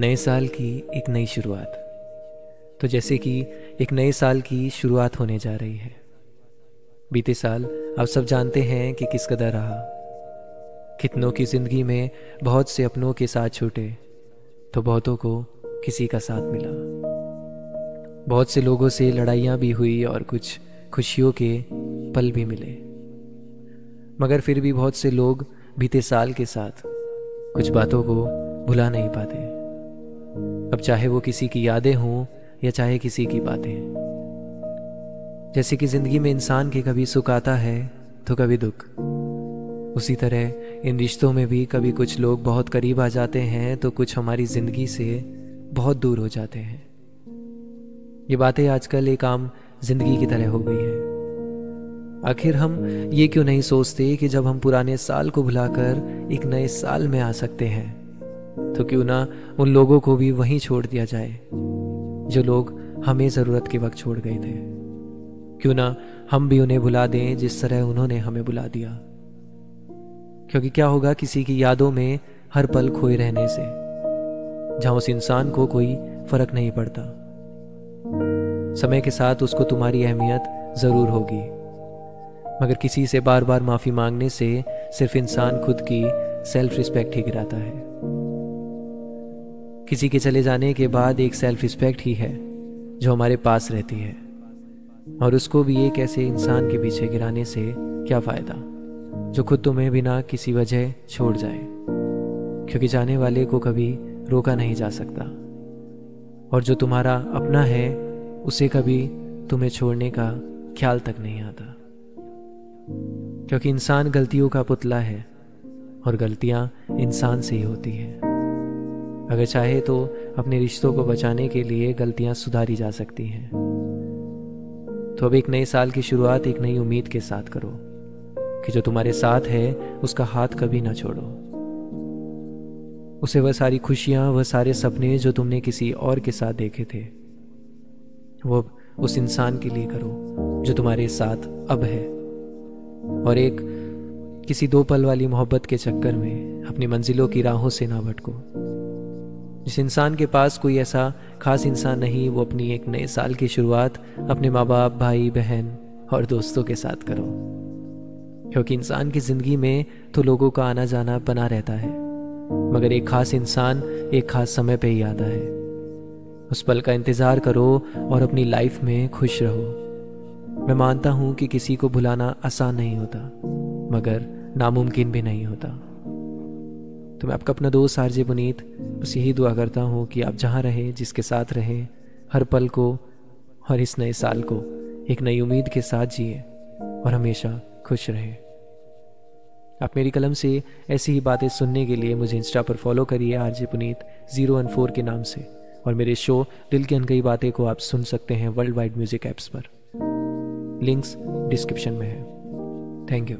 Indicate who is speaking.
Speaker 1: नए साल की एक नई शुरुआत। तो जैसे कि एक नए साल की शुरुआत होने जा रही है। बीते साल आप सब जानते हैं कि किस कदर रहा। कितनों की ज़िंदगी में बहुत से अपनों के साथ छूटे तो बहुतों को किसी का साथ मिला। बहुत से लोगों से लड़ाइयाँ भी हुई और कुछ खुशियों के पल भी मिले। मगर फिर भी बहुत से लोग बीते साल के साथ कुछ बातों को भुला नहीं पाते। अब चाहे वो किसी की यादें हों या चाहे किसी की बातें। जैसे कि ज़िंदगी में इंसान के कभी सुख आता है तो कभी दुख। उसी तरह इन रिश्तों में भी कभी कुछ लोग बहुत करीब आ जाते हैं तो कुछ हमारी ज़िंदगी से बहुत दूर हो जाते हैं। ये बातें आजकल एक आम ज़िंदगी की तरह हो गई हैं। आखिर हम ये क्यों नहीं सोचते कि जब हम पुराने साल को भुलाकर एक नए साल में आ सकते हैं? तो क्यों ना उन लोगों को भी वहीं छोड़ दिया जाए, जो लोग हमें ज़रूरत के वक्त छोड़ गए थे। क्यों ना हम भी उन्हें बुला दें जिस तरह उन्होंने हमें बुला दिया। क्योंकि क्या होगा किसी की यादों में हर पल खोए रहने से, जहाँ उस इंसान को कोई फ़र्क नहीं पड़ता। समय के साथ उसको तुम्हारी अहमियत ज़रूर होगी। मगर किसी से बार बार माफ़ी मांगने से सिर्फ़ इंसान खुद की सेल्फ रिस्पेक्ट ही गिराता है। किसी के चले जाने के बाद एक सेल्फ रिस्पेक्ट ही है, जो हमारे पास रहती है। और उसको भी एक ऐसे इंसान के पीछे गिराने से क्या फ़ायदा, जो खुद तुम्हें बिना किसी वजह छोड़ जाए। क्योंकि जाने वाले को कभी रोका नहीं जा सकता। और जो तुम्हारा अपना है, उसे कभी तुम्हें छोड़ने का ख्याल तक नहीं आता। क्योंकि इंसान गलतियों का पुतला है, और गलतियाँ इंसान से ही होती हैं। अगर चाहे तो अपने रिश्तों को बचाने के लिए गलतियाँ सुधारी जा सकती हैं। तो अब एक नए साल की शुरुआत एक नई उम्मीद के साथ करो कि जो तुम्हारे साथ है, उसका हाथ कभी ना छोड़ो। उसे वह सारी खुशियाँ, वह सारे सपने जो तुमने किसी और के साथ देखे थे, वो उस इंसान के लिए करो जो तुम्हारे साथ अब है। और एक किसी दो पल वाली मोहब्बत के चक्कर में अपनी मंजिलों की राहों से ना भटको। जिस इंसान के पास कोई ऐसा खास इंसान नहीं, वो अपनी एक नए साल की शुरुआत अपने माँ बाप भाई, बहन और दोस्तों के साथ करो। क्योंकि इंसान की ज़िंदगी में तो लोगों का आना जाना बना रहता है, मगर एक खास इंसान एक खास समय पे ही आता है। उस पल का इंतज़ार करो और अपनी लाइफ में खुश रहो। मैं मानता हूँ कि किसी को भुलाना आसान नहीं होता, मगर नामुमकिन भी नहीं होता। तो मैं आपका अपना दोस्त आरजे पुनीत बस यही दुआ करता हूँ कि आप जहाँ रहें, जिसके साथ रहें, हर पल को और इस नए साल को एक नई उम्मीद के साथ जिए और हमेशा खुश रहें। आप मेरी कलम से ऐसी ही बातें सुनने के लिए मुझे इंस्टा पर फॉलो करिए R J Puneet zero one four के नाम से और मेरे शो दिल की अनकई बातें को आप सुन सकते हैं वर्ल्ड वाइड म्यूज़िक ऐप्स पर। लिंक्स डिस्क्रिप्शन में है। Thank you